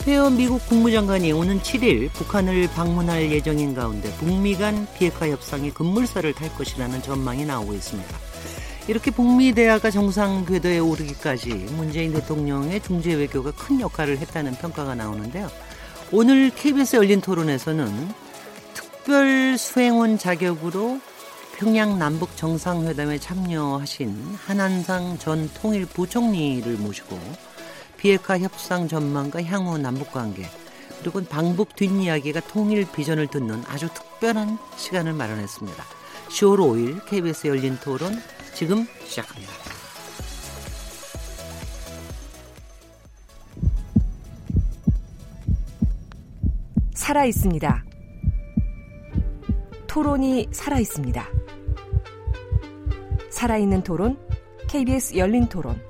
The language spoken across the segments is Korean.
폼페오 미국 국무장관이 오는 7일 북한을 방문할 예정인 가운데 북미 간 비핵화 협상이 급물살을 탈 것이라는 전망이 나오고 있습니다. 이렇게 북미 대화가 정상 궤도에 오르기까지 문재인 대통령의 중재 외교가 큰 역할을 했다는 평가가 나오는데요. 오늘 KBS 열린 토론에서는 특별 수행원 자격으로 평양 남북 정상회담에 참여하신 한한상 전 통일부총리를 모시고 비핵화 협상 전망과 향후 남북 관계 그리고 방북 뒷이야기가 통일 비전을 듣는 아주 특별한 시간을 마련했습니다. 10월 5일 KBS 열린 토론 지금 시작합니다. 살아 있습니다. 토론이 살아 있습니다. 살아있는 토론, KBS 열린 토론.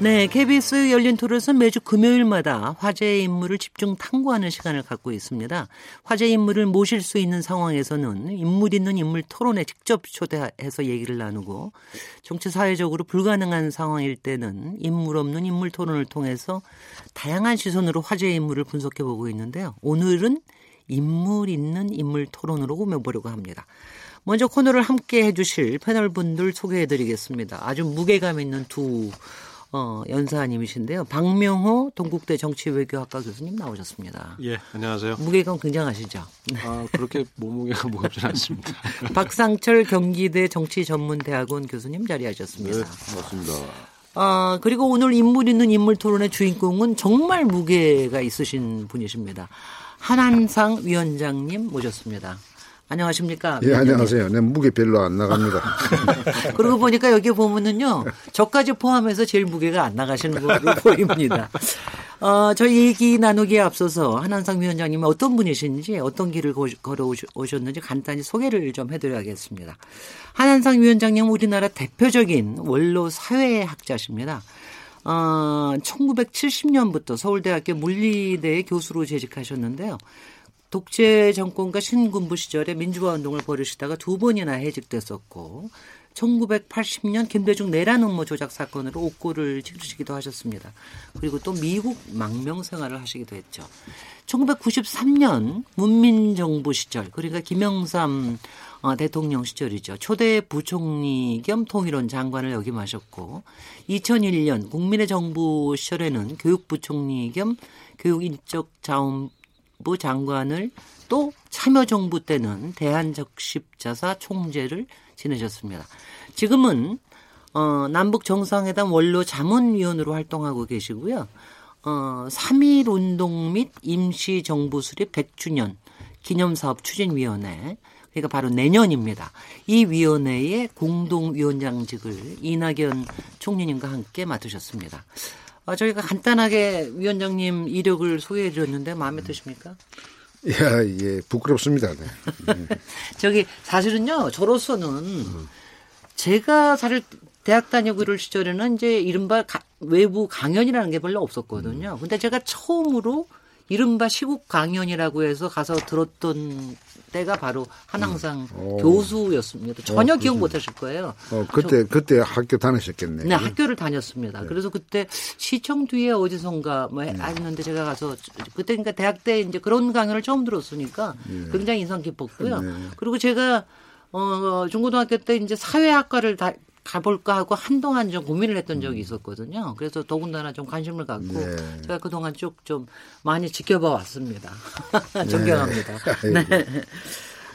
네, KBS 열린 토론은 매주 금요일마다 화제의 인물을 집중 탐구하는 시간을 갖고 있습니다. 화제 인물을 모실 수 있는 상황에서는 인물 있는 인물 토론에 직접 초대해서 얘기를 나누고 정치 사회적으로 불가능한 상황일 때는 인물 없는 인물 토론을 통해서 다양한 시선으로 화제의 인물을 분석해 보고 있는데요. 오늘은 인물 있는 인물 토론으로 꾸며보려고 합니다. 먼저 코너를 함께 해주실 패널 분들 소개해 드리겠습니다. 아주 무게감 있는 두 어, 연사님이신데요. 박명호 동국대 정치외교학과 교수님 나오셨습니다. 예, 안녕하세요. 무게감 굉장하시죠? 아, 그렇게 몸무게가 무겁진 않습니다. 박상철 경기대 정치전문대학원 교수님 자리하셨습니다. 네, 맞습니다. 아, 그리고 오늘 인물 있는 인물 토론의 주인공은 정말 무게가 있으신 분이십니다. 한한상 위원장님 모셨습니다. 안녕하십니까? 예, 안녕하세요. 네, 무게 별로 안 나갑니다. 그러고 보니까 여기 보면은요, 저까지 포함해서 제일 무게가 안 나가시는 걸로 보입니다. 어, 저희 얘기 나누기에 앞서서 한한상 위원장님은 어떤 분이신지 어떤 길을 걸어 오셨는지 간단히 소개를 좀 해드려야겠습니다. 한한상 위원장님은 우리나라 대표적인 원로 사회학자십니다. 어, 1970년부터 서울대학교 물리대 교수로 재직하셨는데요. 독재 정권과 신군부 시절에 민주화 운동을 벌이시다가 두 번이나 해직됐었고 1980년 김대중 내란 음모 조작 사건으로 옥고를 치르시기도 하셨습니다. 그리고 또 미국 망명 생활을 하시기도 했죠. 1993년 문민정부 시절 그러니까 김영삼 어, 대통령 시절이죠. 초대 부총리 겸 통일원 장관을 역임하셨고 2001년 국민의 정부 시절에는 교육부총리 겸 교육인적 자원 부 장관을 또 참여정부 때는 대한적십자사 총재를 지내셨습니다. 지금은 어, 남북 정상회담 원로 자문위원으로 활동하고 계시고요. 어, 3.1 운동 및 임시정부 수립 100주년 기념사업 추진위원회 그러니까 바로 내년입니다. 이 위원회의 공동위원장직을 이낙연 총리님과 함께 맡으셨습니다. 어, 저희가 간단하게 위원장님 이력을 소개해 드렸는데 마음에 드십니까? 예, 예, 부끄럽습니다. 네. 저기 사실은요, 저로서는 제가 사실 대학 다니고 이럴 시절에는 이제 이른바 가, 외부 강연이라는 게 별로 없었거든요. 근데 제가 처음으로 이른바 시국 강연이라고 해서 가서 들었던 때가 바로 한항상 음. 교수였습니다. 전혀 어, 기억 그렇습니다. 못 하실 거예요. 어, 그때, 그때 학교 다니셨겠네. 네, 학교를 다녔습니다. 그래서 그때 시청 뒤에 어디선가 뭐 했는데 제가 가서 그때 그러니까 대학 때 이제 그런 강연을 처음 들었으니까 굉장히 인상 깊었고요. 네. 그리고 제가 어 중고등학교 때 이제 사회학과를 다 가볼까 하고 한동안 좀 고민을 했던 적이 있었거든요. 그래서 더군다나 좀 관심을 갖고 네. 제가 그동안 쭉 좀 많이 지켜봐 왔습니다. 존경합니다. 네.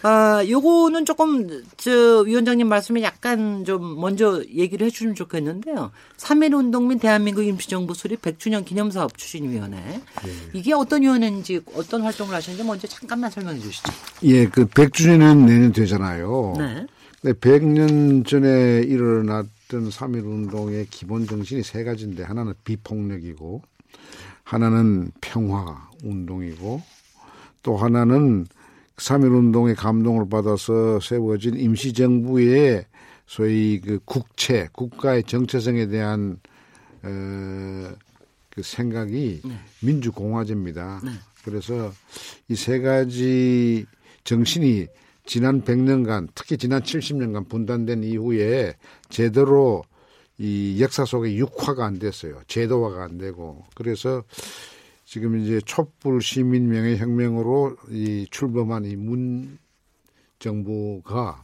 아, 요거는 조금, 저, 위원장님 말씀에 약간 좀 먼저 얘기를 해주시면 좋겠는데요. 3.1 운동 및 대한민국 임시정부 수립 100주년 기념사업 추진위원회. 이게 어떤 위원회인지 어떤 활동을 하시는지 먼저 잠깐만 설명해 주시죠. 예, 그 100주년은 내년 되잖아요. 네. 근데 100년 전에 일어났던 했던 3.1 운동의 기본 정신이 세 가지인데 하나는 비폭력이고 하나는 평화 운동이고 또 하나는 3.1 운동의 감동을 받아서 세워진 임시정부의 소위 그 국채, 국가의 정체성에 대한 어, 그 생각이 네. 민주공화제입니다. 그래서 이 세 가지 정신이 지난 100년간, 특히 지난 70년간 분단된 이후에 제대로 이 역사 속에 육화가 안 됐어요. 제도화가 안 되고. 그래서 지금 이제 촛불 시민 명예 혁명으로 이 출범한 이 문 정부가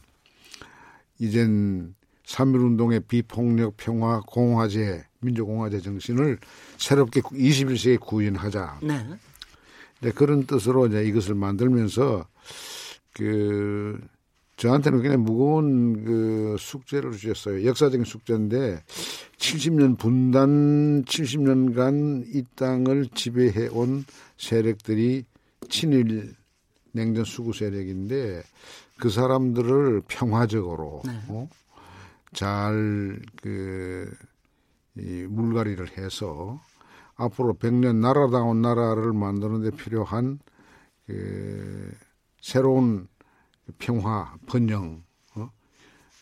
이젠 3.1 운동의 비폭력 평화 공화제 민주공화제 정신을 새롭게 21세기에 구현하자. 네. 네, 그런 뜻으로 이제 이것을 만들면서 그 저한테는 굉장히 무거운 그 숙제를 주셨어요. 역사적인 숙제인데 70년 분단 70년간 이 땅을 지배해 온 세력들이 친일 냉전 수구 세력인데 그 사람들을 평화적으로 어? 잘그 이 물갈이를 해서 앞으로 100년 나라다운 나라를 만드는 데 필요한 그 새로운 평화, 번영, 어?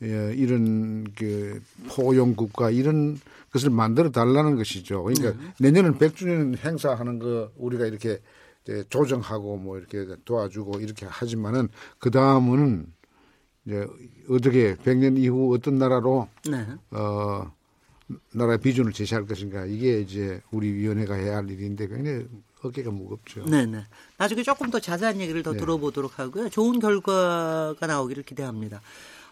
예, 이런 그 포용 국가 이런 것을 만들어 달라는 것이죠. 그러니까 내년은 100주년 행사하는 거 우리가 이렇게 이제 조정하고 뭐 이렇게 도와주고 이렇게 하지만은 그 다음은 이제 어떻게 100년 이후 어떤 나라로 네. 어, 나라의 비전을 제시할 것인가 이게 이제 우리 위원회가 해야 할 일인데 굉장히 어깨가 무겁죠. 네네. 나중에 조금 더 자세한 얘기를 더 들어보도록 하고요. 좋은 결과가 나오기를 기대합니다.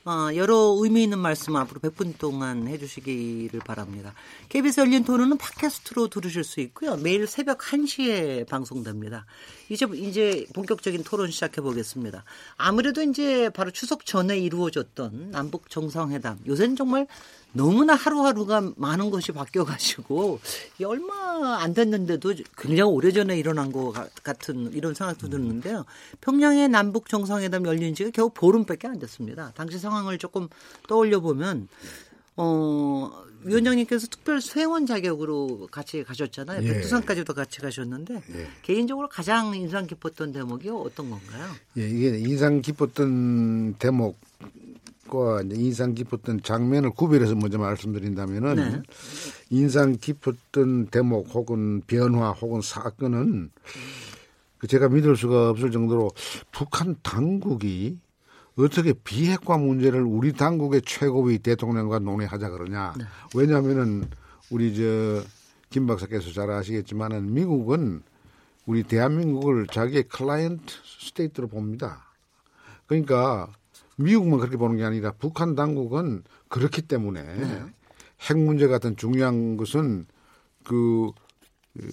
어, 여러 의미 있는 말씀 앞으로 100분 동안 해주시기를 바랍니다. KBS 열린 토론은 팟캐스트로 들으실 수 있고요. 매일 새벽 1시에 방송됩니다. 이제, 이제 본격적인 토론 시작해 보겠습니다. 아무래도 이제 바로 추석 전에 이루어졌던 남북 정상회담. 요새는 정말 너무나 하루하루가 많은 것이 바뀌어가지고 이 얼마 안 됐는데도 굉장히 오래전에 일어난 것 가- 같은 이런 생각도 드는데요. 평양의 남북 정상회담 열린 지가 겨우 보름밖에 안 됐습니다. 당시 상황을 조금 떠올려 보면 어 위원장님께서 특별 수행원 자격으로 같이 가셨잖아요. 예. 백두산까지도 같이 가셨는데 개인적으로 가장 인상 깊었던 대목이 어떤 건가요? 예, 이게 인상 깊었던 대목 과 인상 깊었던 장면을 구별해서 먼저 말씀드린다면은 네. 인상 깊었던 대목 혹은 변화 혹은 사건은 그 제가 믿을 수가 없을 정도로 북한 당국이 어떻게 비핵화 문제를 우리 당국의 최고위 대통령과 논의하자 그러냐. 왜냐하면은 우리 저 김 박사께서 잘 아시겠지만은 미국은 우리 대한민국을 자기의 client state로 봅니다. 그러니까 미국만 그렇게 보는 게 아니라 북한 당국은 그렇기 때문에 핵 문제 같은 중요한 것은 그 그,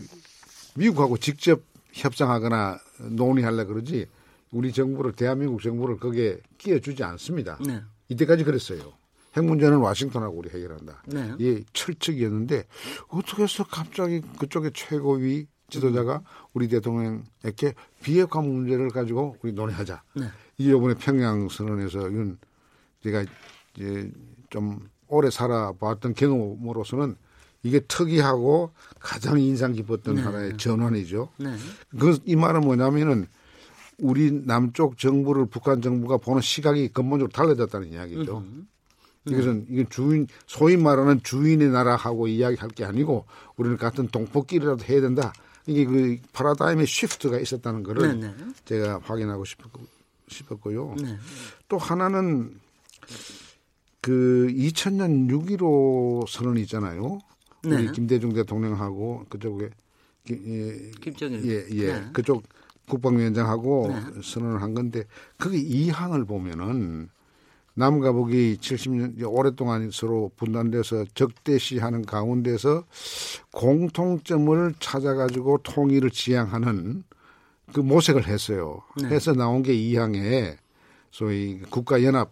미국하고 직접 협상하거나 논의하려 그러지 우리 정부를 대한민국 정부를 거기에 끼워주지 않습니다. 네. 이때까지 그랬어요. 핵 문제는 와싱턴하고 우리 해결한다. 네. 이게 철칙이었는데 어떻게 해서 갑자기 그쪽의 최고위 지도자가 우리 대통령에게 비핵화 문제를 가지고 우리 논의하자. 네. 이게 이번에 평양 선언에서 이건 제가 이제 좀 오래 살아봤던 경험으로서는 이게 특이하고 가장 인상 깊었던 하나의 전환이죠. 네. 그이 말은 뭐냐면은 우리 남쪽 정부를 북한 정부가 보는 시각이 근본적으로 달라졌다는 이야기죠. 이것은 이게 주인 소위 말하는 주인의 나라하고 이야기할 게 아니고 우리는 같은 동포끼리라도 해야 된다. 이게 그 파라다임의 쉬프트가 있었다는 거를 네, 네. 제가 확인하고 싶었고, 싶었고요. 네. 또 하나는 그 2000년 6.15 선언이 있잖아요. 네. 우리 김대중 대통령하고 그쪽에 기- 예, 김정일. 예, 예. 네. 그쪽 국방위원장하고 선언을 한 건데 거기 이 항을 보면은 남과 북이 70년 이제 오랫동안 서로 분단돼서 적대시하는 가운데서 공통점을 찾아가지고 통일을 지향하는 그 모색을 했어요. 네. 해서 나온 게이 항에 소위 국가연합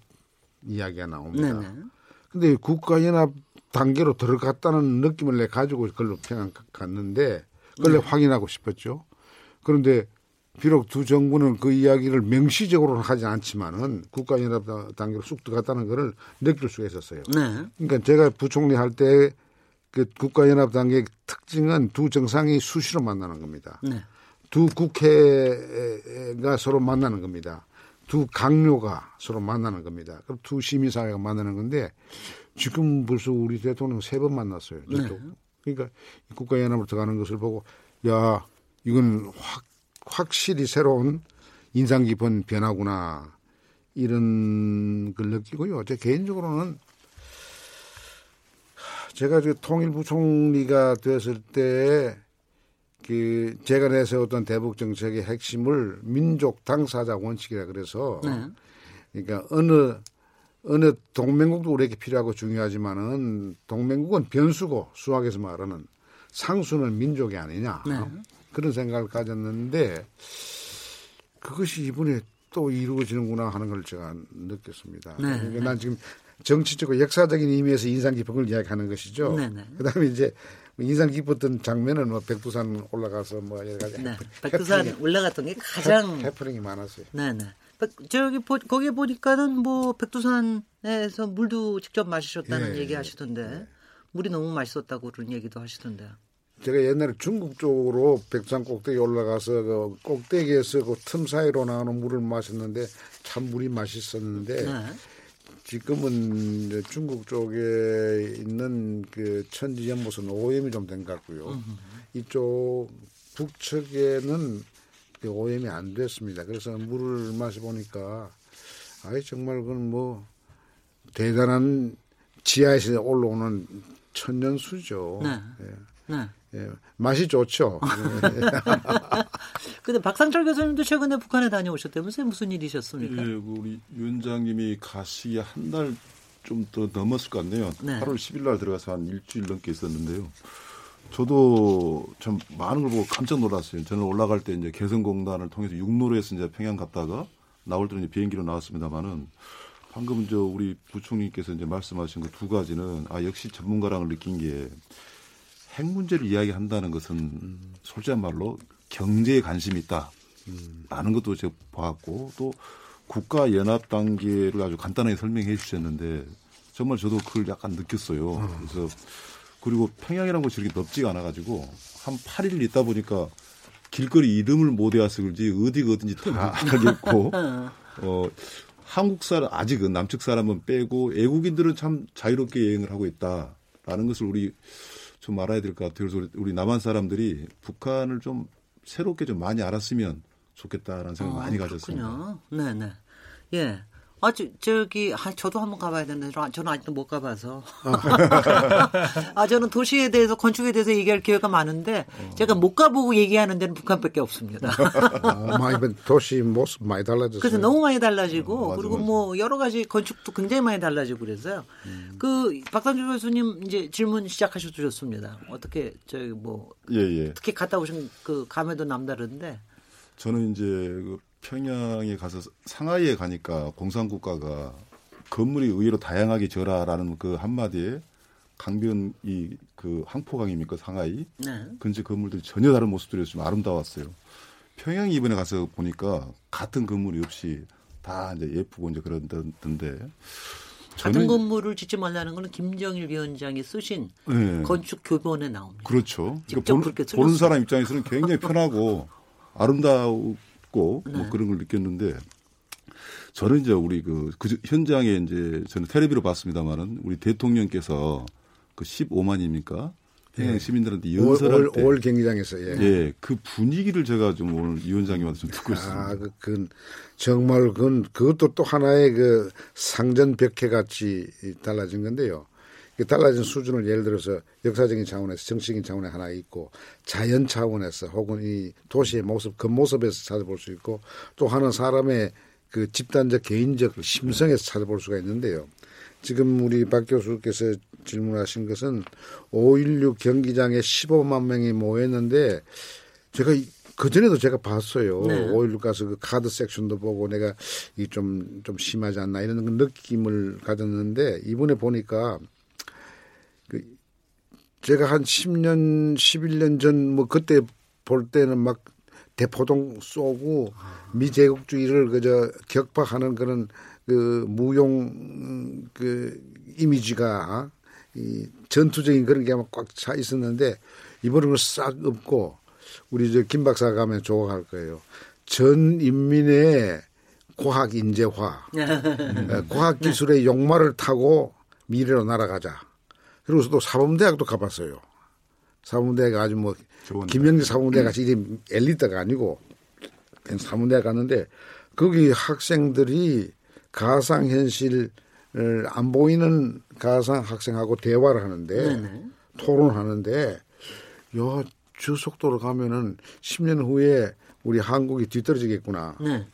이야기가 나옵니다. 네, 네. 근데 국가연합 단계로 들어갔다는 느낌을 내 가지고 그걸로 평양 갔는데 그걸 네. 확인하고 싶었죠. 그런데 비록 두 정부는 그 이야기를 명시적으로는 하지 않지만은 국가연합 단계로 쑥 들어갔다는 것을 느낄 수가 있었어요. 네. 그러니까 제가 부총리 할 때 그 국가연합 단계의 특징은 두 정상이 수시로 만나는 겁니다. 네. 두 국회가 서로 만나는 겁니다. 두 강요가 서로 만나는 겁니다. 그럼 두 시민사회가 만나는 건데 지금 벌써 우리 대통령 세 번 만났어요. 저쪽. 그러니까 국가 연합으로 들어가는 것을 보고 야 이건 확 확실히 새로운 인상 깊은 변화구나 이런 걸 느끼고요. 제 개인적으로는 제가 그 통일부총리가 됐을 때 그 제가 내세웠던 대북 정책의 핵심을 민족 당사자 원칙이라 그래서 네. 그러니까 어느 어느 동맹국도 우리에게 필요하고 중요하지만은 동맹국은 변수고 수학에서 말하는 상수는 민족이 아니냐 네. 그런 생각을 가졌는데 그것이 이번에 또 이루어지는구나 하는 걸 제가 느꼈습니다. 네. 그러니까 난 지금 정치적이고 역사적인 의미에서 인상 깊은 걸 이야기하는 것이죠. 네, 네. 그다음에 이제 인상 깊었던 장면은 뭐 백두산 올라가서 뭐 여러 가지 네. 백두산 해프닝이- 올라갔던 게 가장 해- 해프닝이 많았어요. 네네. 백- 저기 보, 거기 보니까는 뭐 백두산에서 물도 직접 마시셨다는 예, 얘기 하시던데 물이 너무 맛있었다고 그런 얘기도 하시던데. 제가 옛날에 중국 쪽으로 백두산 꼭대기 올라가서 그 꼭대기에서 그 틈 사이로 나오는 물을 마셨는데 참 물이 맛있었는데 네. 지금은 중국 쪽에 있는 그 천지 연못은 오염이 좀 된 것 같고요. 이쪽 북측에는 그 오염이 안 됐습니다. 그래서 물을 마셔보니까 아이 정말 그건 뭐 대단한 지하에서 올라오는 천연수죠. 네. 예. 네. 예, 맛이 좋죠. 예. 근데 박상철 교수님도 최근에 북한에 다녀오셨다면서요? 무슨 일이셨습니까? 예, 그 우리 위원장님이 가시기 한달 좀 더 넘었을 것 같네요. 네. 8월 10일 날 들어가서 한 일주일 넘게 있었는데요. 저도 참 많은 걸 보고 깜짝 놀랐어요. 저는 올라갈 때 이제 개성공단을 통해서 육로로에서 이제 평양 갔다가 나올 때는 이제 비행기로 나왔습니다만은 방금 저 우리 부총리께서 이제 말씀하신 그 두 가지는 아 역시 전문가랑을 느낀 게 핵 문제를 이야기한다는 것은 솔직한 말로 경제에 관심이 있다. 라는 것도 제가 봤고 또 국가 연합 단계를 아주 간단하게 설명해 주셨는데 정말 저도 그걸 약간 느꼈어요. 그래서 그리고 평양이라는 곳이 이렇게 넓지가 않아 가지고 한 8일 있다 보니까 길거리 이름을 못 외워서 그런지 어디가 어딘지 다 알겠고 어 한국 사람 아직은 남측 사람은 빼고 외국인들은 참 자유롭게 여행을 하고 있다라는 것을 우리 좀 알아야 될 것 같아요. 그래서 우리- 남한 사람들이 북한을 좀 새롭게 좀 많이 알았으면 좋겠다라는 생각 을 많이 가졌습니다. 아, 그렇군요. 네네. 예. 아, 저, 저기, 아, 저도 한번 가봐야 되는데, 저- 저는 아직도 못 가봐서. 아, 저는 도시에 대해서, 건축에 대해서 얘기할 기회가 많은데, 제가 못 가보고 얘기하는 데는 북한밖에 없습니다. 어, 많이 변- 도시 모습 많이 달라졌어요. 그래서 너무 많이 달라지고, 어, 맞아, 그리고 맞아. 뭐, 여러 가지 건축도 굉장히 많이 달라지고 그래서요. 음. 그, 박상준 교수님 이제 질문 시작하셔주셨습니다. 어떻게, 저기 뭐, 예, 예. 특히 갔다 오신 그 감회도 남다른데, 저는 이제 그 평양에 가서 상하이에 가니까 공산국가가 건물이 의외로 다양하게 져라라는 그 한마디에 강변 이그 항포강입니까 상하이 네. 근처 건물들이 전혀 다른 모습들이어서 좀 아름다웠어요. 평양 이번에 가서 보니까 같은 건물이 없이 다 이제 예쁘고 이제 그런던데 같은 건물을 짓지 말라는 거는 김정일 위원장이 쓰신 네. 건축 교본에 나옵니다. 그렇죠. 그러니까 그렇게 보는. 사람 입장에서는 굉장히 편하고 아름다 웠고 네. 뭐 그런 걸 느꼈는데 저는 이제 우리 그, 그 현장에 이제 저는 텔레비로 봤습니다만은 우리 대통령께서 그 15만입니까? 평양 시민들한테 연설할 올, 때올 경기장에서 예. 예, 그 분위기를 제가 좀 오늘 위원장님한테 좀 듣고 있습니다. 아, 그, 그 정말 그건 그것도 또 하나의 그 상전 벽해 같이 달라진 건데요. 그 달라진 수준을 예를 들어서 역사적인 차원에서 정치적인 차원에 하나 있고 자연 차원에서 혹은 이 도시의 모습 겉모습에서 찾아볼 수 있고 또 하나는 사람의 그 집단적 개인적 심성에서 찾아볼 수가 있는데요. 지금 우리 박 교수께서 질문하신 것은 5.16 경기장에 15만 명이 모였는데 제가 그 전에도 제가 봤어요. 네. 5.16 가서 그 카드 섹션도 보고 내가 이 좀 좀 심하지 않나 이런 느낌을 가졌는데 이번에 보니까 그 제가 한 10년, 11년 전 뭐 그때 볼 때는 막 대포동 쏘고 미제국주의를 그저 격파하는 그런 그 무용 음, 그 이미지가 이 전투적인 그런 게꽉차 있었는데 이번에는 싹 없고 우리 저 김 박사가 가면 좋아할 거예요. 전 인민의 과학 인재화, 예, 과학 기술의 용마를 타고 미래로 날아가자. 그리고서 또 사범대학도 가봤어요. 사범대학 아주 뭐 김영재 사범대학 같이 이제 엘리트가 아니고 그냥 사범대학 갔는데 거기 학생들이 가상 현실을 안 보이는 가상 학생하고 대화를 하는데 토론하는데 야, 저 속도로 가면은 10년 후에 우리 한국이 뒤떨어지겠구나. 네.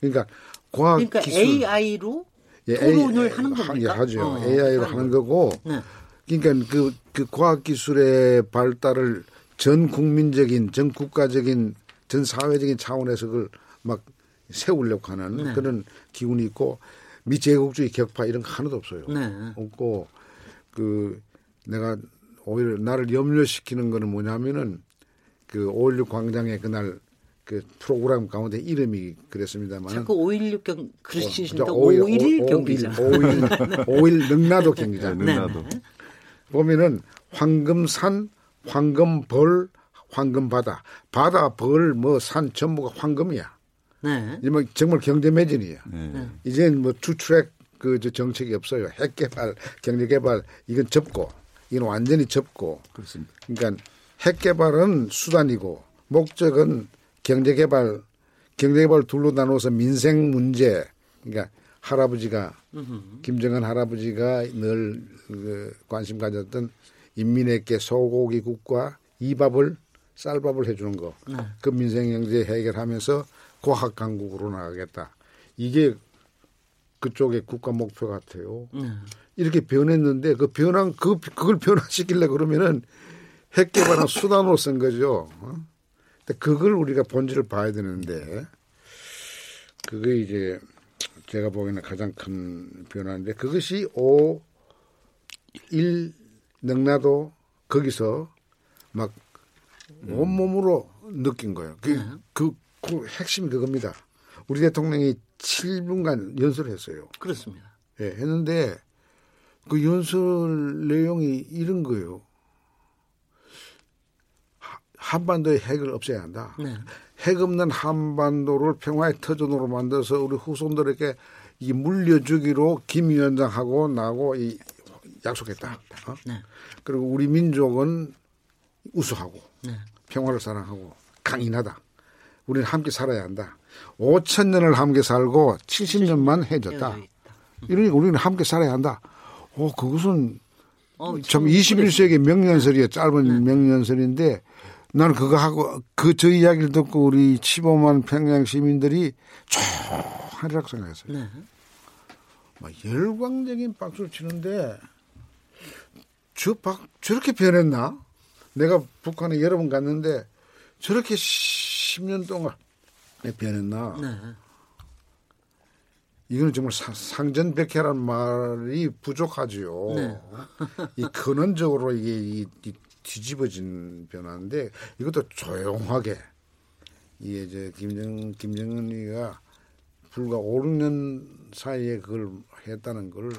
그러니까 과학 그러니까 기술 AI로 예, 토론을 A- 하는 하- 겁니까? 예, 하죠. 어, AI로 하는 하는 거고. 네. 그러니까 그, 그 과학 기술의 발달을 전 국민적인, 전 국가적인, 전 사회적인 차원에서 그걸 막 세우려고 하는 네. 그런 기운이 있고 미제국주의 격파 이런 거 하나도 없어요. 네. 없고 그 내가 오히려 나를 염려시키는 거는 뭐냐면은 그 5.16 광장에 그날 그 프로그램 가운데 이름이 그랬습니다만 자꾸 5.16 경, 그러시니까 어, 오일- 5.11 오- 경기장. 오일, 오일 능라도 경기장. 네, 능라도. 보면은 황금산, 황금벌, 황금바다. 바다, 벌, 뭐 산 전부가 황금이야. 네. 이뭐 정말 경제 매진이야. 네. 이제는 뭐 투트랙 그 저 정책이 없어요. 핵 개발, 경제 개발 이건 접고 이건 완전히 접고. 그렇습니다. 그러니까 핵 개발은 수단이고 목적은 경제 개발, 경제 개발 둘로 나눠서 민생 문제. 그러니까 할아버지가 김정은 할아버지가 늘 그 관심 가졌던 인민에게 소고기 국과 이밥을 쌀밥을 해주는 거. 그 민생 경제 해결하면서 과학 강국으로 나가겠다. 이게 그쪽의 국가 목표 같아요. 이렇게 변했는데 그 변한 그 그걸 변화시키려 그러면은 핵 개발한 수단으로 쓴 거죠. 어? 근데 그걸 우리가 본질을 봐야 되는데 그게 이제 제가 보기에는 가장 큰 변화인데 그것이 5, 1 능라도 거기서 막 온몸으로 느낀 거예요. 그, 그, 그 핵심이 그겁니다. 우리 대통령이 7분간 연설을 했어요. 그렇습니다. 예, 했는데 그 연설 내용이 이런 거예요. 하- 한반도의 핵을 없애야 한다. 네. 핵 없는 한반도를 평화의 터전으로 만들어서 우리 후손들에게 이 물려주기로 김 위원장하고 나하고 이 약속했다. 어? 네. 그리고 우리 민족은 우수하고 네. 평화를 사랑하고 강인하다. 우리는 함께 살아야 한다. 5천 년을 함께 살고 70년만 해줬다. 이러니까 우리는 함께 살아야 한다. 어, 그것은 어, 참 21세기 명년설이에요. 짧은 명년설인데 나는 그거 하고 그 저 이야기를 듣고 우리 15만 평양 시민들이 조하리라고 생각했어요. 네. 막 열광적인 박수를 치는데 저 박, 저렇게 변했나? 내가 북한에 여러 번 갔는데 저렇게 10년 동안 변했나? 네. 이거는 정말 사- 상전백해라는 말이 부족하지요. 네. 이 근원적으로 이게 이, 이 뒤집어진 변화인데 이것도 조용하게 이게 이제 김정 김정은이가 불과 5, 6년 사이에 그걸 했다는 걸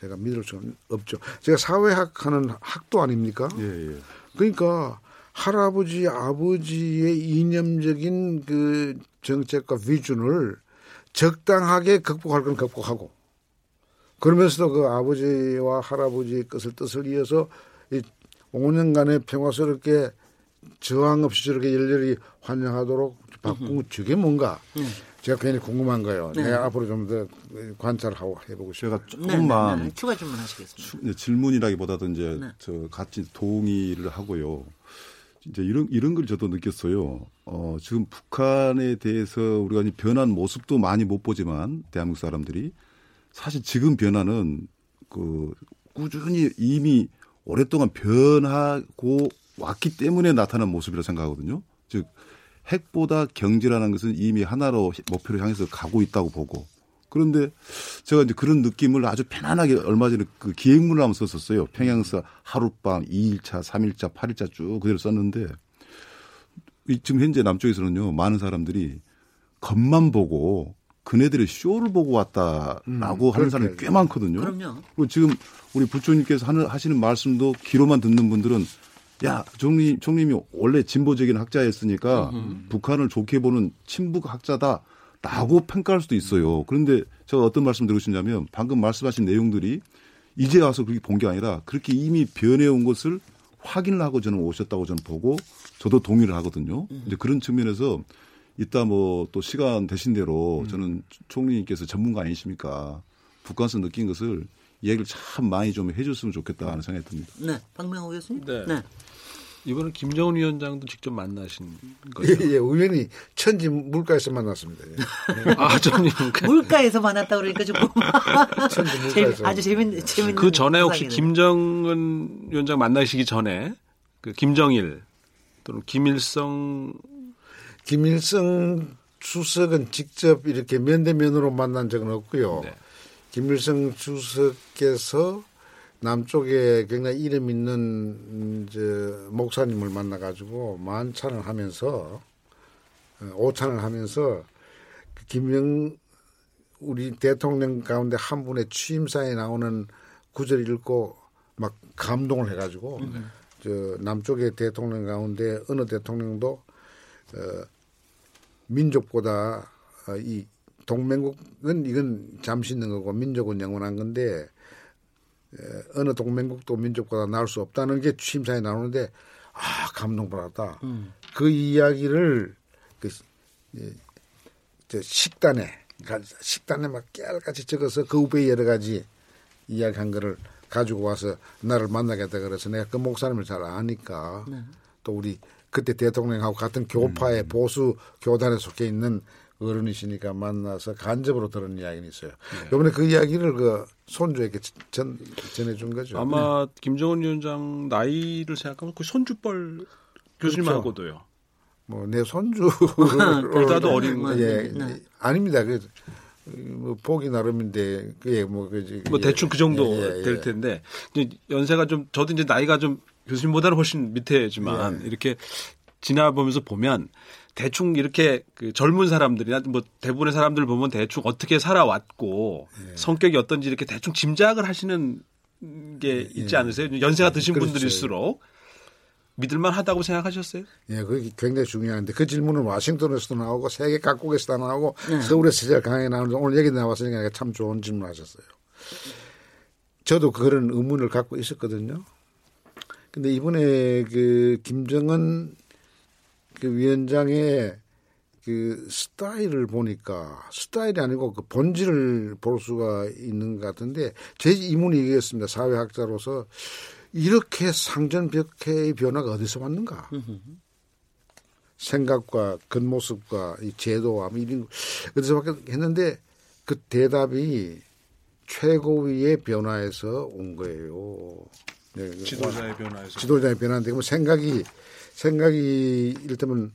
제가 믿을 수는 없죠. 제가 사회학 하는 학도 아닙니까? 예, 예. 그러니까 할아버지 아버지의 이념적인 그 정책과 비준을 적당하게 극복할 건 극복하고 그러면서도 그 아버지와 할아버지의 것을 뜻을 이어서 이 5년간의 평화스럽게 저항 없이 저렇게 열렬히 환영하도록 바꾸고 저게 뭔가 제가 괜히 궁금한 거예요. 내가 앞으로 좀 더 관찰하고 해보고 싶어요. 제가 네, 조금만 네, 네. 추가 질문하시겠습니다. 추- 이제 질문이라기보다도 이제 네. 저 같이 동의를 하고요. 이제 이런 이런 걸 저도 느꼈어요. 어, 지금 북한에 대해서 우리가 이제 변한 모습도 많이 못 보지만 대한민국 사람들이 사실 지금 변화는 그 꾸준히 이미 오랫동안 변하고 왔기 때문에 나타난 모습이라 생각하거든요. 즉 핵보다 경제라는 것은 이미 하나로 목표를 향해서 가고 있다고 보고 그런데 제가 이제 그런 느낌을 아주 편안하게 얼마 전에 그 기획문을 한번 썼었어요. 평양에서 하룻밤 2일차, 3일차, 8일차 쭉 그대로 썼는데 지금 현재 남쪽에서는요 많은 사람들이 겉만 보고 그네들의 쇼를 보고 왔다라고 음, 하는 사람이 꽤 많거든요. 그럼요. 그리고 지금 우리 부총님께서 하는, 하시는 말씀도 귀로만 듣는 분들은 야, 총리, 총님이 원래 진보적인 학자였으니까 북한을 좋게 보는 친북 학자다 라고 평가할 수도 있어요. 그런데 제가 어떤 말씀 들으시냐면 방금 말씀하신 내용들이 이제 와서 그렇게 본 게 아니라 그렇게 이미 변해온 것을 확인을 하고 저는 오셨다고 저는 보고 저도 동의를 하거든요. 이제 그런 측면에서 이따 뭐 또 시간 되신 대로 저는 총리님께서 전문가 아니십니까? 북한에서 느낀 것을 이야기를 참 많이 좀 해줬으면 좋겠다 하는 생각이 듭니다. 네, 박명호 교수님. 네. 이번에 김정은 위원장도 직접 만나신 거죠? 예, 예, 우연히 천지 물가에서 만났습니다. 예. 아, 저는 물가에서 만났다 그러니까 좀 천지 물가에서. 아주 재밌는 재밌는 그 전에 혹시. 김정은 위원장 만나시기 전에 그 김정일 또는 김일성 김일성 주석은 직접 이렇게 면대면으로 만난 적은 없고요. 네. 김일성 주석께서 남쪽에 굉장히 이름 있는 음, 저 목사님을 만나가지고 만찬을 하면서 어, 오찬을 하면서 그 김영 우리 대통령 가운데 한 분의 취임사에 나오는 구절 읽고 막 감동을 해가지고 저 남쪽의 대통령 가운데 어느 대통령도 어, 민족보다 어, 이 동맹국은 이건 잠시 있는 거고 민족은 영원한 건데 에, 어느 동맹국도 민족보다 나을 수 없다는 게 취임사에 나오는데 아 감동받았다. 그 이야기를 그 예, 저 식단에 가- 식단에 막 깨알같이 적어서 그 후에 여러 가지 이야기한 거를 가지고 와서 나를 만나겠다 그래서 내가 그 목사님을 잘 아니까 또 우리 그때 대통령하고 같은 교파의 보수 교단에 속해 있는 어른이시니까 만나서 간접으로 들은 이야기는 있어요. 이번에 그 이야기를 그 손주에게 전, 전해준 거죠. 아마 김정은 위원장 나이를 생각하면 그 손주뻘 교수님하고도요. 뭐내 손주 보다도 어린 예, 네. 아닙니다. 그 뭐 보기 나름인데 그게 뭐 그지 뭐 대충 그 정도 예, 예, 될 예. 텐데 이제 연세가 좀 저도 이제 나이가 좀 교수님보다는 훨씬 밑에지만 예. 이렇게 지나보면서 보면 대충 이렇게 그 젊은 사람들이나 뭐 대부분의 사람들 보면 대충 어떻게 살아왔고 예. 성격이 어떤지 이렇게 대충 짐작을 하시는 게 있지 않으세요? 연세가 드신 예. 그렇죠. 분들일수록 믿을만 하다고 생각하셨어요? 예, 그게 굉장히 중요한데 그 질문은 워싱턴에서도 나오고 세계 각국에서도 나오고 서울에서 제일 강하게 나오는데 오늘 여기 나왔으니까 참 좋은 질문 하셨어요. 저도 그런 의문을 갖고 있었거든요. 근데 이번에 그 김정은 그 위원장의 그 스타일을 보니까 스타일이 아니고 그 본질을 볼 수가 있는 것 같은데 제 이문이 이겠습니다. 사회학자로서 이렇게 상전벽해의 변화가 어디서 왔는가? 생각과 겉모습과 이 제도와 뭐 이런 거 어디서 했는데 그 대답이 최고위의 변화에서 온 거예요. 네, 그 지도자의 변화에서. 지도자의 변화인데 뭐 생각이 생각이 이를테면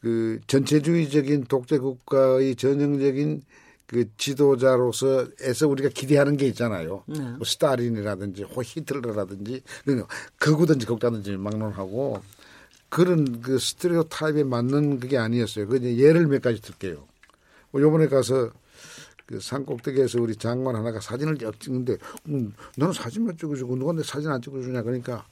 그 전체주의적인 독재 국가의 전형적인 그 지도자로서에서 우리가 기대하는 게 있잖아요. 뭐 스타린이라든지 호 히틀러라든지 그 극우든지 극단든지 막론하고 그런 그 스테레오 타입에 맞는 그게 아니었어요. 그 이제 예를 몇 가지 들게요. 뭐 요번에 가서 그 산꼭대기에서 우리 장관 하나가 사진을 역 찍는데 음, 너는 사진만 찍어주고 누가 내 사진 안 찍어주냐 그러니까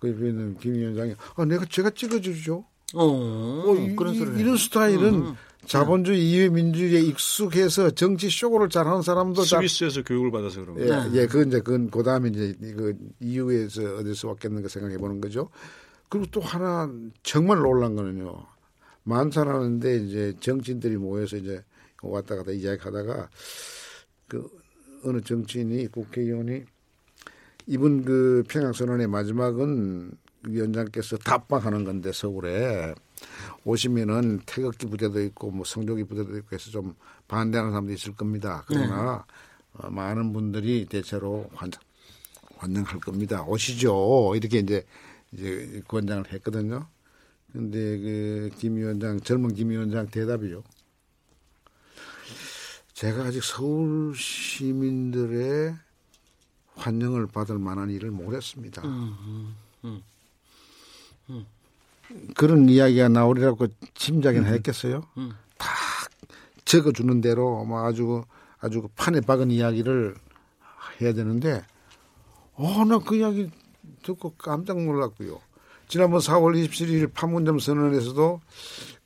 그 옆에 있는 김 위원장이 아 내가 제가 찍어주죠. 어, 뭐 이, 그런 이- 소리를. 이런 스타일은 자본주의 이해 민주주의에 익숙해서 정치 쇼를 잘하는 사람도 자- 스위스에서 교육을 받아서 그런 거예요. 예, 예, 그 이제 그건 그 다음에 이제 그 이후에서 어디서 왔겠는가 생각해 보는 거죠. 그리고 또 하나 정말 놀란 거는요. 만찬하는데 이제 정치인들이 모여서 이제 왔다 갔다 이야기하다가 그 어느 정치인이 국회의원이 이번 그 평양 선언의 마지막은 위원장께서 답방하는 건데 서울에 오시면은 태극기 부대도 있고 뭐 성조기 부대도 있고 해서 좀 반대하는 사람도 있을 겁니다. 그러나 어, 많은 분들이 대체로 환장, 환영할 겁니다. 오시죠. 이렇게 이제 이제 권장을 했거든요. 근데 그 김 위원장 젊은 김 위원장 대답이요. 제가 아직 서울 시민들의 환영을 받을 만한 일을 못 했습니다. 그런 이야기가 나오리라고 짐작이나 했겠어요. 다 적어주는 대로 뭐 아주 아주 그 판에 박은 이야기를 해야 되는데 어 나 그 이야기 듣고 깜짝 놀랐고요. 지난번 4월 27일 판문점 선언에서도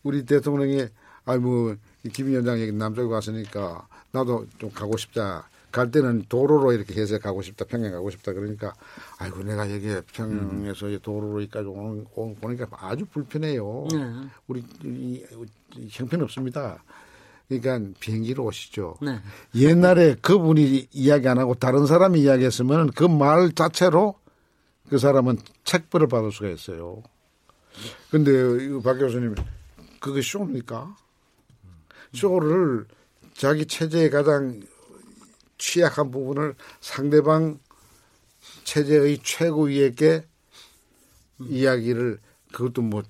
우리 대통령이 아뭐김 위원장 얘기 남쪽에 왔으니까 나도 좀 가고 싶다. 갈 때는 도로로 이렇게 해서 가고 싶다. 평양 가고 싶다. 그러니까 아이고 내가 여기 평양에서 음. 도로로 여기까지 오는, 오니까 아주 불편해요. 네. 우리 이, 이, 형편 없습니다. 그러니까 비행기로 오시죠. 네. 옛날에 그분이 이야기 안 하고 다른 사람이 이야기했으면 그 말 자체로 그 사람은 책벌을 받을 수가 있어요. 근데 박 교수님 그게 쇼입니까? 쇼를 자기 체제의 가장 취약한 부분을 상대방 체제의 최고위에게 음. 이야기를 그것도 뭐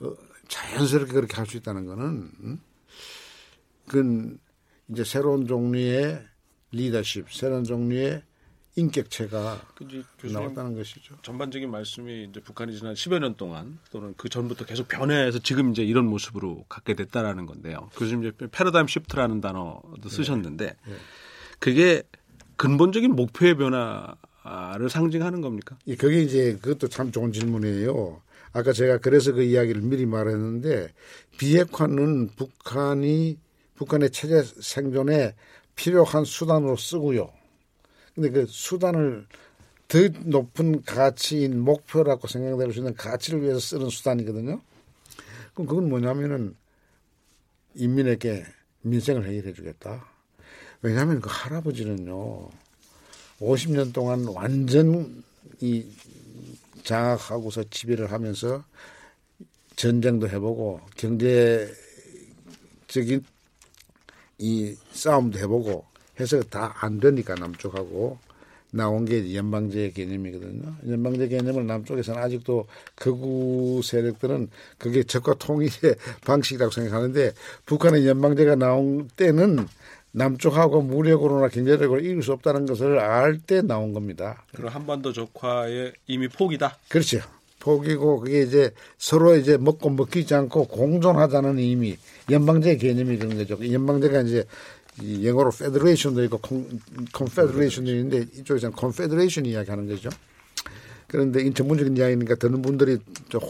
어, 자연스럽게 그렇게 할 수 있다는 거는 음? 그건 이제 새로운 종류의 리더십, 새로운 종류의 인격체가 나왔다는 것이죠. 전반적인 말씀이 이제 북한이 지난 10여 년 동안 또는 그 전부터 계속 변해서 지금 이제 이런 모습으로 갖게 됐다라는 건데요. 교수님 이제 패러다임 시프트라는 단어도 쓰셨는데 네. 네. 그게 근본적인 목표의 변화를 상징하는 겁니까? 예, 그게 이제 그것도 참 좋은 질문이에요. 아까 제가 그래서 그 이야기를 미리 말했는데 비핵화는 북한이 북한의 체제 생존에 필요한 수단으로 쓰고요. 근데 그 수단을 더 높은 가치인 목표라고 생각될 수 있는 가치를 위해서 쓰는 수단이거든요. 그럼 그건 뭐냐면은 인민에게 민생을 해결해 주겠다. 왜냐하면 그 할아버지는요, 50년 동안 완전 이 장악하고서 지배를 하면서 전쟁도 해보고 경제적인 이 싸움도 해보고 해서 다 안 되니까 남쪽하고 나온 게 연방제 개념이거든요. 연방제 개념을 남쪽에서는 아직도 극우 세력들은 그게 적화 통일의 방식이라고 생각하는데 북한의 연방제가 나온 때는 남쪽하고 무력으로나 경제적으로 이길 수 없다는 것을 알 때 나온 겁니다. 그럼 한반도 적화의 이미 포기다. 그렇죠. 포기고 그게 이제 서로 이제 먹고 먹히지 않고 공존하자는 의미 연방제 개념이 그런 거죠. 연방제가 이제 영어로 federation도 있고 confederation도 있는데 이쪽에서는 confederation 이야기하는 거죠. 그런데 이 전문적인 이야기니까 듣는 분들이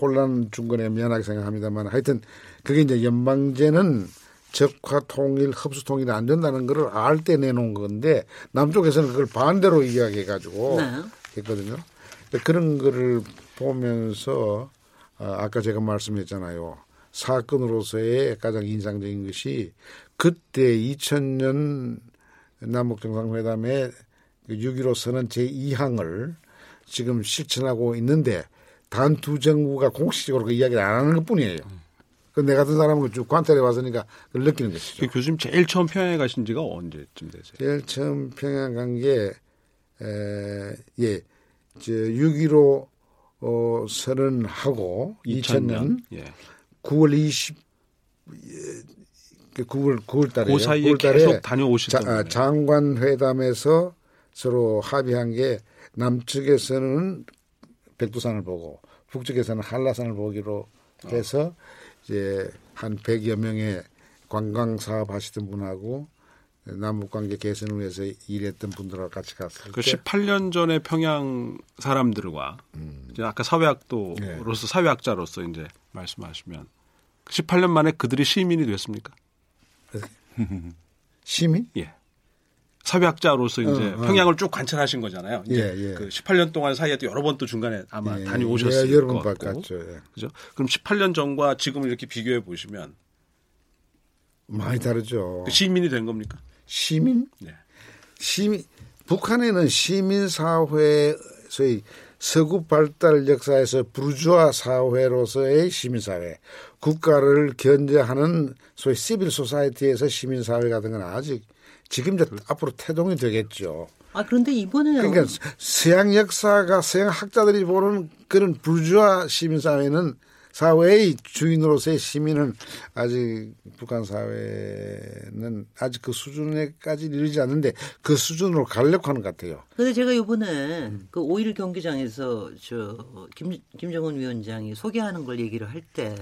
혼란 준 거네 미안하게 생각합니다만 하여튼 그게 이제 연방제는 적화 통일, 흡수 통일이 안 된다는 것을 알때 내놓은 건데 남쪽에서는 그걸 반대로 이야기해 가지고 네. 했거든요. 그런 거를 보면서 어, 아까 제가 말씀했잖아요. 사건으로서의 가장 인상적인 것이 그때 2000년 남북 정상회담의 6.15 선언 제2항을 지금 실천하고 있는데 단 두 정부가 공식적으로 그 이야기를 안 하는 것 뿐이에요. 그 내 같은 사람은 쭉 관찰해 왔으니까 그걸 느끼는 것이죠. 그 교수님 제일 처음 평양에 가신 지가 언제쯤 되세요? 제일 처음 평양 간 게, 에, 예, 저, 6.15 어, 선언하고 2000년, 2000년 예. 9월 20, 9월 9월 달에 그 사이에 9월 달에 계속 다녀오시던 자, 아, 장관 회담에서 서로 합의한 게 남측에서는 백두산을 보고 북측에서는 한라산을 보기로 해서 이제 한 100여 명의 관광 사업 하시던 분하고 남북 관계 개선을 위해서 일했던 분들하고 같이 갔을 그 18년 전에 평양 사람들과 음. 이제 아까 사회학도로서 네. 사회학자로서 이제 말씀하시면 18년 만에 그들이 시민이 됐습니까? 시민? 예. 사회학자로서 이제 어, 어. 평양을 쭉 관찰하신 거잖아요. 이제 예, 예. 그 18년 동안 사이에 또 여러 번 또 중간에 아마 예, 다녀오셨을 예, 여러 번 바꿨죠. 예. 그죠? 그럼 18년 전과 지금을 이렇게 비교해 보시면 많이 다르죠. 그 시민이 된 겁니까? 시민? 네. 시민 북한에는 시민 사회의 서구 발달 역사에서 부르주아 사회로서의 시민 사회, 국가를 견제하는 소위 시빌 소사이티에서 시민 사회 같은 건 아직 지금 이제 앞으로 태동이 되겠죠. 아 그런데 이번에 그러니까 서양 역사가 서양 학자들이 보는 그런 불주아 시민 사회는 사회의 주인으로서의 시민은 아직 북한 사회는 아직 그 수준에까지 이르지 않는데 그 수준으로 가려고 하는 것 같아요. 근데 제가 이번에 그 5일 경기장에서 저 김, 김정은 위원장이 소개하는 걸 얘기를 할 때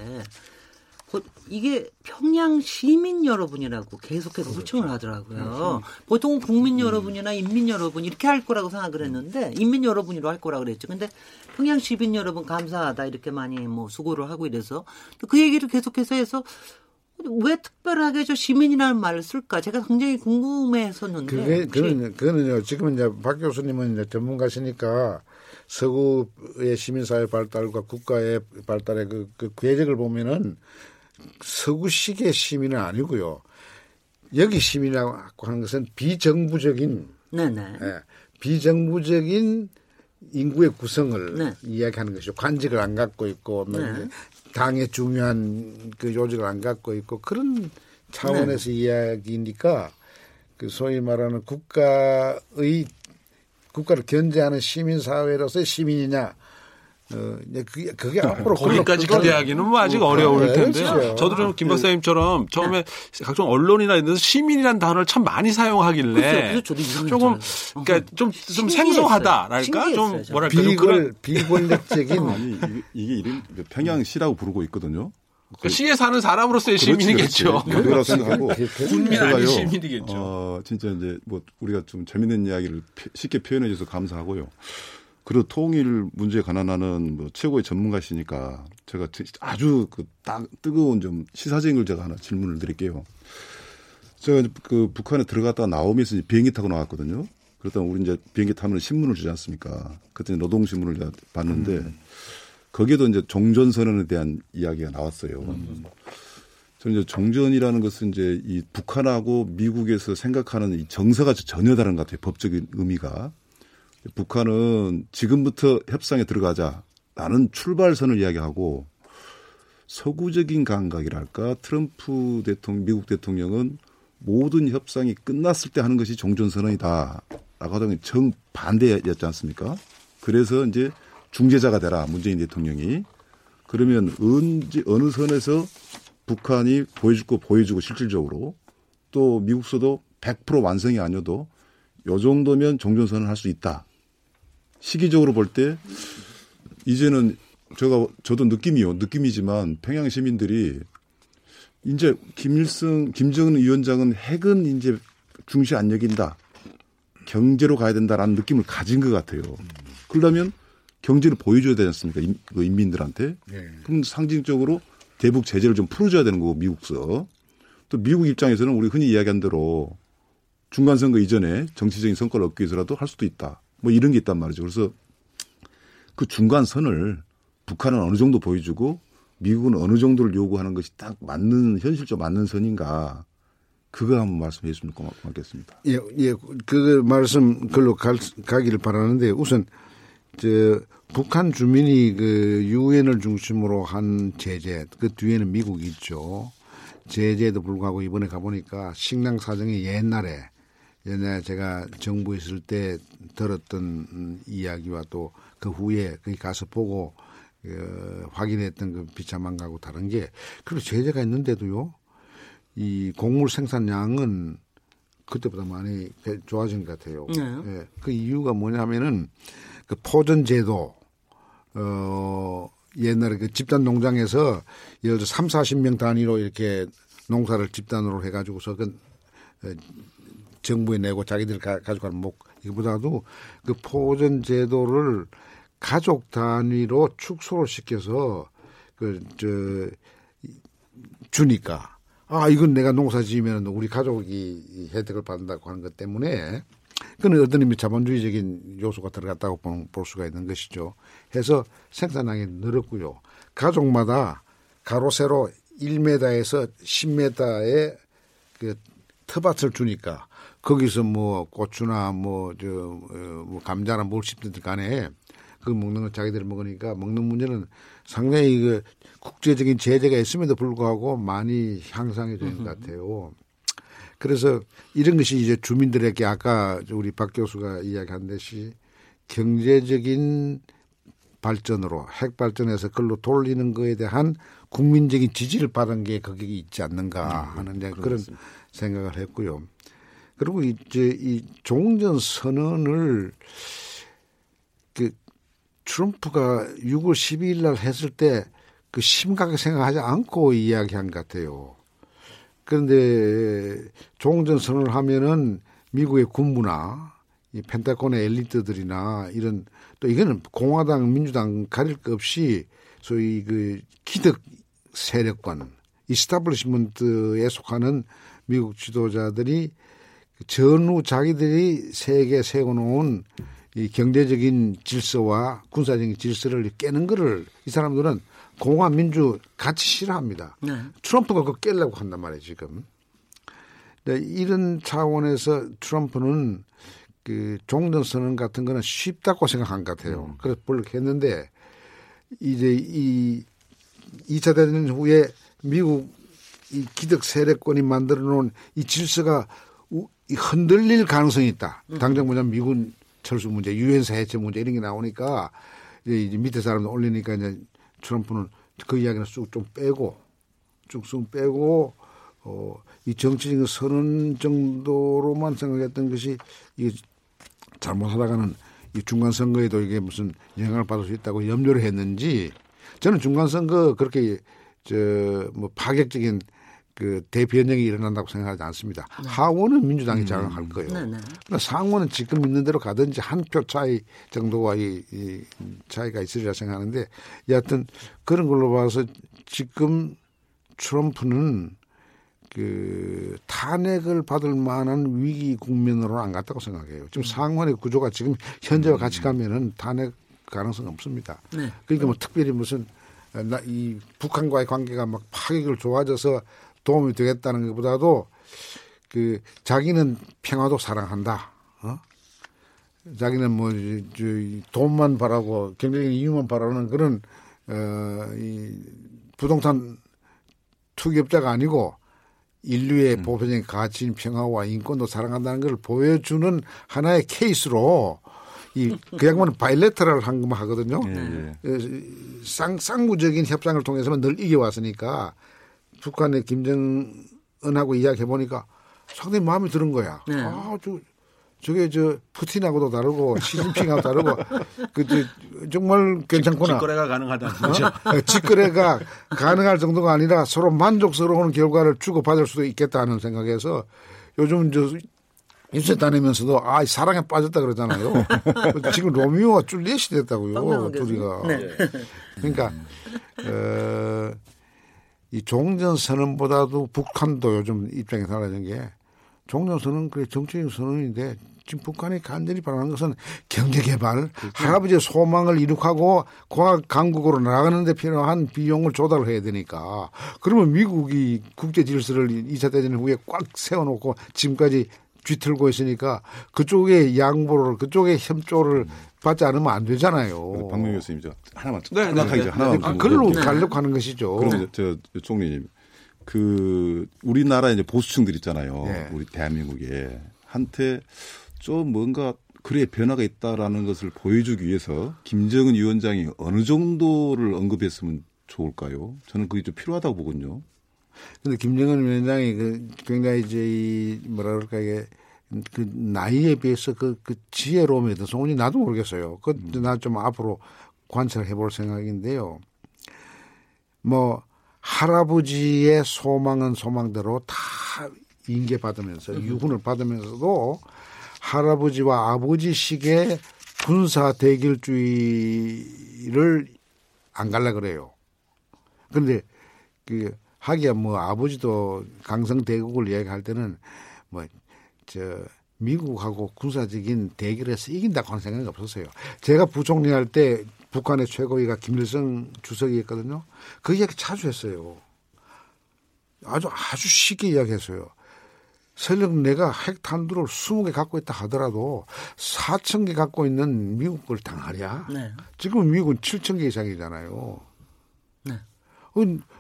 이게 평양 시민 여러분이라고 계속해서 호칭을 하더라고요. 보통 국민 여러분이나 인민 여러분 이렇게 할 거라고 생각을 했는데 인민 여러분이로 할 거라고 그랬죠. 근데 평양 시민 여러분 감사하다 이렇게 많이 뭐 수고를 하고 이래서 그 얘기를 계속해서 해서 왜 특별하게 저 시민이라는 말을 쓸까? 제가 굉장히 궁금했었는데. 그게, 그는, 그는요, 지금 이제 박 교수님은 이제 전문가시니까 서구의 시민사회 발달과 국가의 발달의 그, 그 궤적을 보면은 서구식의 시민은 아니고요. 여기 시민이라고 하는 것은 비정부적인, 네네. 예, 비정부적인 인구의 구성을 네. 이야기하는 것이죠. 관직을 안 갖고 있고, 뭐 네. 당의 중요한 그 요직을 안 갖고 있고 그런 차원에서 이야기니까 그 소위 말하는 국가의 국가를 견제하는 시민 사회로서의 시민이냐 어, 그게, 그게 앞으로 거기까지 그걸- 기대하기는 뭐 아직 그걸- 어려울 네, 텐데요. 그렇죠. 저도 좀 김 박사님처럼 처음에 각종 언론이나 이런 데서 시민이라는 단어를 참 많이 사용하길래 그렇죠. 이런 조금 줄 그러니까 좀, 좀 신기했어요. 생소하다랄까 좀. 뭐랄까 그런 비권력적인 아니 이게, 이름 평양시라고 부르고 있거든요. 그러니까 시에 사는 사람으로서의 시민이겠죠. 그렇지, 그렇지. 그거라고 생각하고 군민 아닌 시민이겠죠. 어, 진짜 이제 뭐 우리가 좀 재밌는 이야기를 피- 쉽게 표현해 줘서 감사하고요. 그리고 통일 문제에 관한 하는 뭐 최고의 전문가시니까 제가 트- 아주 그 딱 뜨거운 좀 시사적인 걸 제가 하나 질문을 드릴게요. 제가 그 북한에 들어갔다 나오면서 비행기 타고 나왔거든요. 그러다 우리 이제 비행기 타면 신문을 주지 않습니까? 그때 노동신문을 봤는데 거기에도 이제 종전선언에 대한 이야기가 나왔어요. 저는 이제 종전이라는 것은 이제 이 북한하고 미국에서 생각하는 이 정서가 전혀 다른 것 같아요. 법적인 의미가. 북한은 지금부터 협상에 들어가자라는 출발선을 이야기하고 서구적인 감각이랄까 트럼프 대통령, 미국 대통령은 모든 협상이 끝났을 때 하는 것이 종전 선언이다. 라고 하던 정 반대였지 않습니까? 그래서 이제 중재자가 되라. 문재인 대통령이. 그러면 언제, 어느 선에서 북한이 보여줄 거 보여주고 실질적으로 또 미국서도 100% 완성이 아니어도 요 정도면 종전 선언을 할 수 있다. 시기적으로 볼 때 이제는 제가 저도 느낌이요. 느낌이지만 평양 시민들이 이제 김일성, 김정은 위원장은 핵은 이제 중시 안 여긴다. 경제로 가야 된다라는 느낌을 가진 것 같아요. 그러려면 경제를 보여줘야 되지 않습니까? 인, 그 인민들한테. 그럼 상징적으로 대북 제재를 좀 풀어줘야 되는 거고, 미국서. 또 미국 입장에서는 우리 흔히 이야기한 대로 중간선거 이전에 정치적인 성과를 얻기 위해서라도 할 수도 있다. 뭐 이런 게 있단 말이죠. 그래서 그 중간 선을 북한은 어느 정도 보여주고 미국은 어느 정도를 요구하는 것이 딱 맞는 현실적 맞는 선인가 그거 한번 말씀해 주시면 고맙, 고맙겠습니다. 예, 예, 그 말씀 글로 갈, 가기를 바라는데 우선 저 북한 주민이 그 유엔을 중심으로 한 제재 그 뒤에는 미국이 있죠. 제재에도 불구하고 이번에 가보니까 식량 사정이 옛날에 옛날에 제가 정부에 있을 때 들었던 음, 이야기와 또 그 후에 거기 가서 보고 어, 확인했던 그 비참한가하고 다른 게 그리고 제재가 있는데도요 이 곡물 생산량은 그때보다 많이 배- 좋아진 것 같아요. 네. 예, 그 이유가 뭐냐면은 그 포전 제도 어 옛날에 그 집단 농장에서 예를 들어 3, 40명 단위로 이렇게 농사를 집단으로 해 가지고서 그 어, 정부에 내고 자기들 가, 가져가는 목 이거보다도 그 포전 제도를 가족 단위로 축소를 시켜서 그저 주니까 아 이건 내가 농사 지으면 우리 가족이 이 혜택을 받는다고 하는 것 때문에 그는 어떤 의미 자본주의적인 요소가 들어갔다고 볼- 볼 수가 있는 것이죠. 해서 생산량이 늘었고요. 가족마다 가로 세로 1m에서 10m의 그 텃밭을 주니까 거기서 뭐 고추나 뭐저 어, 뭐 감자나 뭘 씹든 간에 그 먹는 거 자기들이 먹으니까 먹는 문제는 상당히 그 국제적인 제재가 있음에도 불구하고 많이 향상해져 있는 것 같아요. 그래서 이런 것이 이제 주민들에게 아까 우리 박 교수가 이야기한 듯이 경제적인 발전으로 핵 발전해서 그걸로 돌리는 거에 대한 국민적인 지지를 받은 게 거기에 있지 않는가 하는 이제 그런 생각을 했고요. 그리고 이제 이 종전 선언을 그 트럼프가 6월 12일 날 했을 때 그 심각하게 생각하지 않고 이야기한 것 같아요. 그런데 종전 선언을 하면은 미국의 군부나 이 펜타곤의 엘리트들이나 이런 또 이거는 공화당, 민주당 가릴 것 없이 소위 그 기득 세력관, 이스타블리시먼트에 속하는 미국 지도자들이 전후 자기들이 세계에 세워놓은 이 경제적인 질서와 군사적인 질서를 깨는 거를 이 사람들은 공화 민주 같이 싫어합니다. 네. 트럼프가 그거 깨려고 한단 말이에요, 지금. 네, 이런 차원에서 트럼프는 그 종전 선언 같은 거는 쉽다고 생각한 것 같아요. 그래서 볼록했는데 이제 이 2차 대전 후에 미국 이 기득 세력권이 만들어 놓은 이 질서가 흔들릴 가능성이 있다. 당장 뭐냐면 미군 철수 문제, 유엔사 해체 문제 이런 게 나오니까 이제 밑에 사람들 올리니까 이제 트럼프는 그 이야기는 쑥 좀 빼고 쭉쑥 빼고 어, 이 정치적인 선언 정도로만 생각했던 것이 이 잘못하다가는 이 중간 선거에도 이게 무슨 영향을 받을 수 있다고 염려를 했는지 저는 중간 선거 그렇게 저 뭐 파격적인 그 대변형이 일어난다고 생각하지 않습니다. 하원은 민주당이 장악할 거예요. 네, 네. 그러나 상원은 지금 있는 대로 가든지 한 표 차이 정도가 이, 이 차이가 있으리라 생각하는데 여하튼 그런 걸로 봐서 지금 트럼프는 그 탄핵을 받을 만한 위기 국면으로는 안 갔다고 생각해요. 지금 상원의 구조가 지금 현재와 같이 가면은 탄핵 가능성 없습니다. 네. 그러니까 뭐 특별히 무슨 어, 나- 이 북한과의 관계가 막 파격을 좋아져서 도움이 되겠다는 것보다도 그 자기는 평화도 사랑한다. 어? 자기는 뭐 돈만 바라고 경제적인 이유만 바라는 그런 어이 부동산 투기업자가 아니고 인류의 보편적인 가치인 평화와 인권도 사랑한다는 걸 보여주는 하나의 케이스로 이 그 양반은 바일레터럴 한 것만 하거든요. 예, 예. 어, 쌍, 쌍무적인 협상을 통해서만 늘 이겨왔으니까 북한의 김정은하고 이야기해 보니까 상당히 마음에 드는 거야. 네. 아, 저, 저게 저 푸틴하고도 다르고 시진핑하고 다르고 그, 저, 정말 괜찮구나. 직거래가 가능하다는 거죠. 어, 직거래가 가능할 정도가 아니라 서로 만족스러운 결과를 주고받을 수도 있겠다 하는 생각에서 요즘 저 인쇄 다니면서도 아 사랑에 빠졌다 그러잖아요. 지금 로미오와 줄리엣이 됐다고요. 둘이가. 네. 그러니까 어, 이 종전 선언보다도 북한도 요즘 입장이 달라진 게 종전 선언 그래 정치적 선언인데 지금 북한이 간절히 바라는 것은 경제 개발, 할아버지의 소망을 이룩하고 과학 강국으로 나가는 데 필요한 비용을 조달을 해야 되니까. 그러면 미국이 국제 질서를 2차 대전 후에 꽉 세워놓고 지금까지 뒤틀고 있으니까 그쪽에 양보를 그쪽에 협조를 받지 않으면 안 되잖아요. 박명 교수님 저 하나만 네, 네, 정확하게 네. 하나만 아, 좀 그걸로 물어볼게요. 가려고 하는 것이죠. 그럼 저, 저 총리님 그 우리나라 이제 보수층들 있잖아요. 예. 우리 대한민국에 한테 좀 뭔가 그래 변화가 있다라는 것을 보여주기 위해서 김정은 위원장이 어느 정도를 언급했으면 좋을까요? 저는 그게 좀 필요하다고 보거든요. 근데 김정은 위원장이 그 굉장히 이제 이 뭐라 그럴까 이게 그 나이에 비해서 그, 그 지혜로움에 대해서 소문이 나도 모르겠어요. 그, 나 좀 앞으로 관찰해 볼 생각인데요. 뭐, 할아버지의 소망은 소망대로 다 인계받으면서 유훈을 받으면서도 할아버지와 아버지식의 군사 대결주의를 안 갈라 그래요. 그런데 그 하기야 뭐 아버지도 강성 대국을 이야기할 때는 뭐 저 미국하고 군사적인 대결에서 이긴다고 하는 생각이 없었어요. 제가 부총리 할 때 북한의 최고위가 김일성 주석이었거든요. 그 이야기 자주 했어요. 아주 아주 쉽게 이야기했어요. 설령 내가 핵 탄두를 20개 갖고 있다 하더라도 4천 개 갖고 있는 미국 걸 당하랴? 네. 지금 미국은 7천 개 이상이잖아요.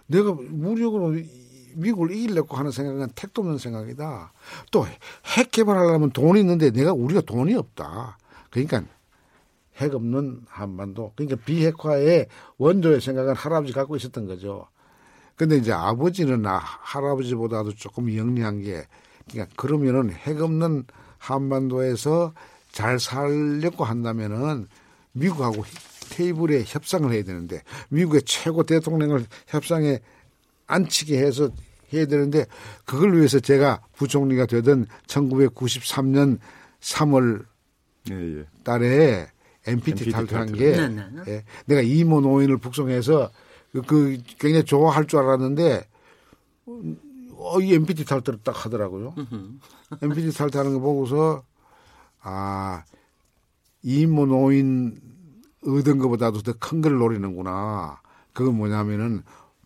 내가 무력으로 이- 미국을 이기려고 하는 생각은 택도 없는 생각이다. 또 핵 개발하려면 돈이 있는데 내가 우리가 돈이 없다. 그러니까 핵 없는 한반도. 그러니까 비핵화의 원조의 생각은 할아버지 갖고 있었던 거죠. 근데 이제 아버지는 아, 할아버지보다도 조금 영리한 게 그러니까 그러면은 핵 없는 한반도에서 잘 살려고 한다면은 미국하고 테이블에 협상을 해야 되는데 미국의 최고 대통령을 협상에 앉히게 해서 해야 되는데 그걸 위해서 제가 부총리가 되던 1993년 3월 예, 예. 달에 MPT MPT 탈퇴한 탈퇴. 게 네, 네, 네. 예, 내가 이모 노인을 북송해서 그, 그 굉장히 좋아할 줄 알았는데 어, 이 MPT 탈퇴를 딱 하더라고요. MPT 탈퇴하는 거 보고서 아 이모 노인 얻은 것보다도 더 큰 걸 노리는구나. 그건 뭐냐면은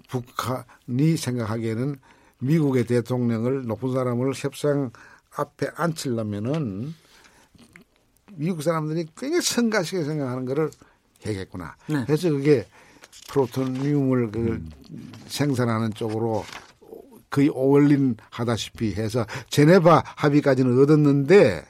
북한이 생각하기에는 미국의 대통령을 높은 사람을 협상 앞에 앉히려면은 미국 사람들이 굉장히 성가시게 생각하는 거를 해야겠구나. 네. 그래서 그게 프로토늄을 그 생산하는 쪽으로 거의 오월린 하다시피 해서 제네바 합의까지는 얻었는데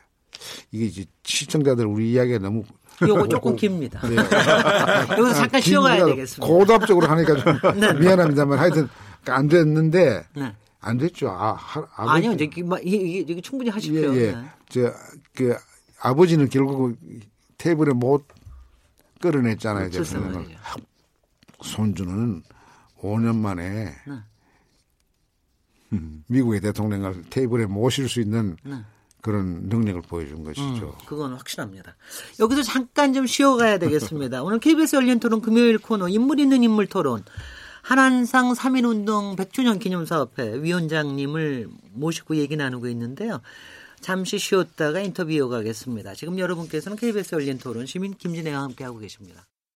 이게 이제 시청자들 우리 이야기가 너무 요거 조금 깁니다. 네. 여기서 잠깐 쉬어가야 되겠습니다. 고답적으로 하니까 좀 네. 미안합니다만 하여튼 안 됐는데 네. 안 됐죠. 아, 하, 아버지- 아니요, 이제 이- 뭐, 이게, 이게, 충분히 하십시오. 예, 예. 네. 저, 그, 아버지는 결국 테이블에 못 끌어냈잖아요. 그렇죠, 대통령을. 말이죠. 손주는 5년 만에 네. 미국의 대통령을 테이블에 모실 수 있는 네. 그런 능력을 보여준 것이죠. 음, 그건 확실합니다. 여기서 잠깐 좀 쉬어가야 되겠습니다. 오늘 KBS 열린 토론 금요일 코너 인물 있는 인물 토론 한한상 3.1운동 100주년 기념사업회 위원장님을 모시고 얘기 나누고 있는데요. 잠시 쉬었다가 인터뷰 이어가겠습니다. 지금 여러분께서는 KBS 열린 토론 시민 김진애와 함께하고 계십니다.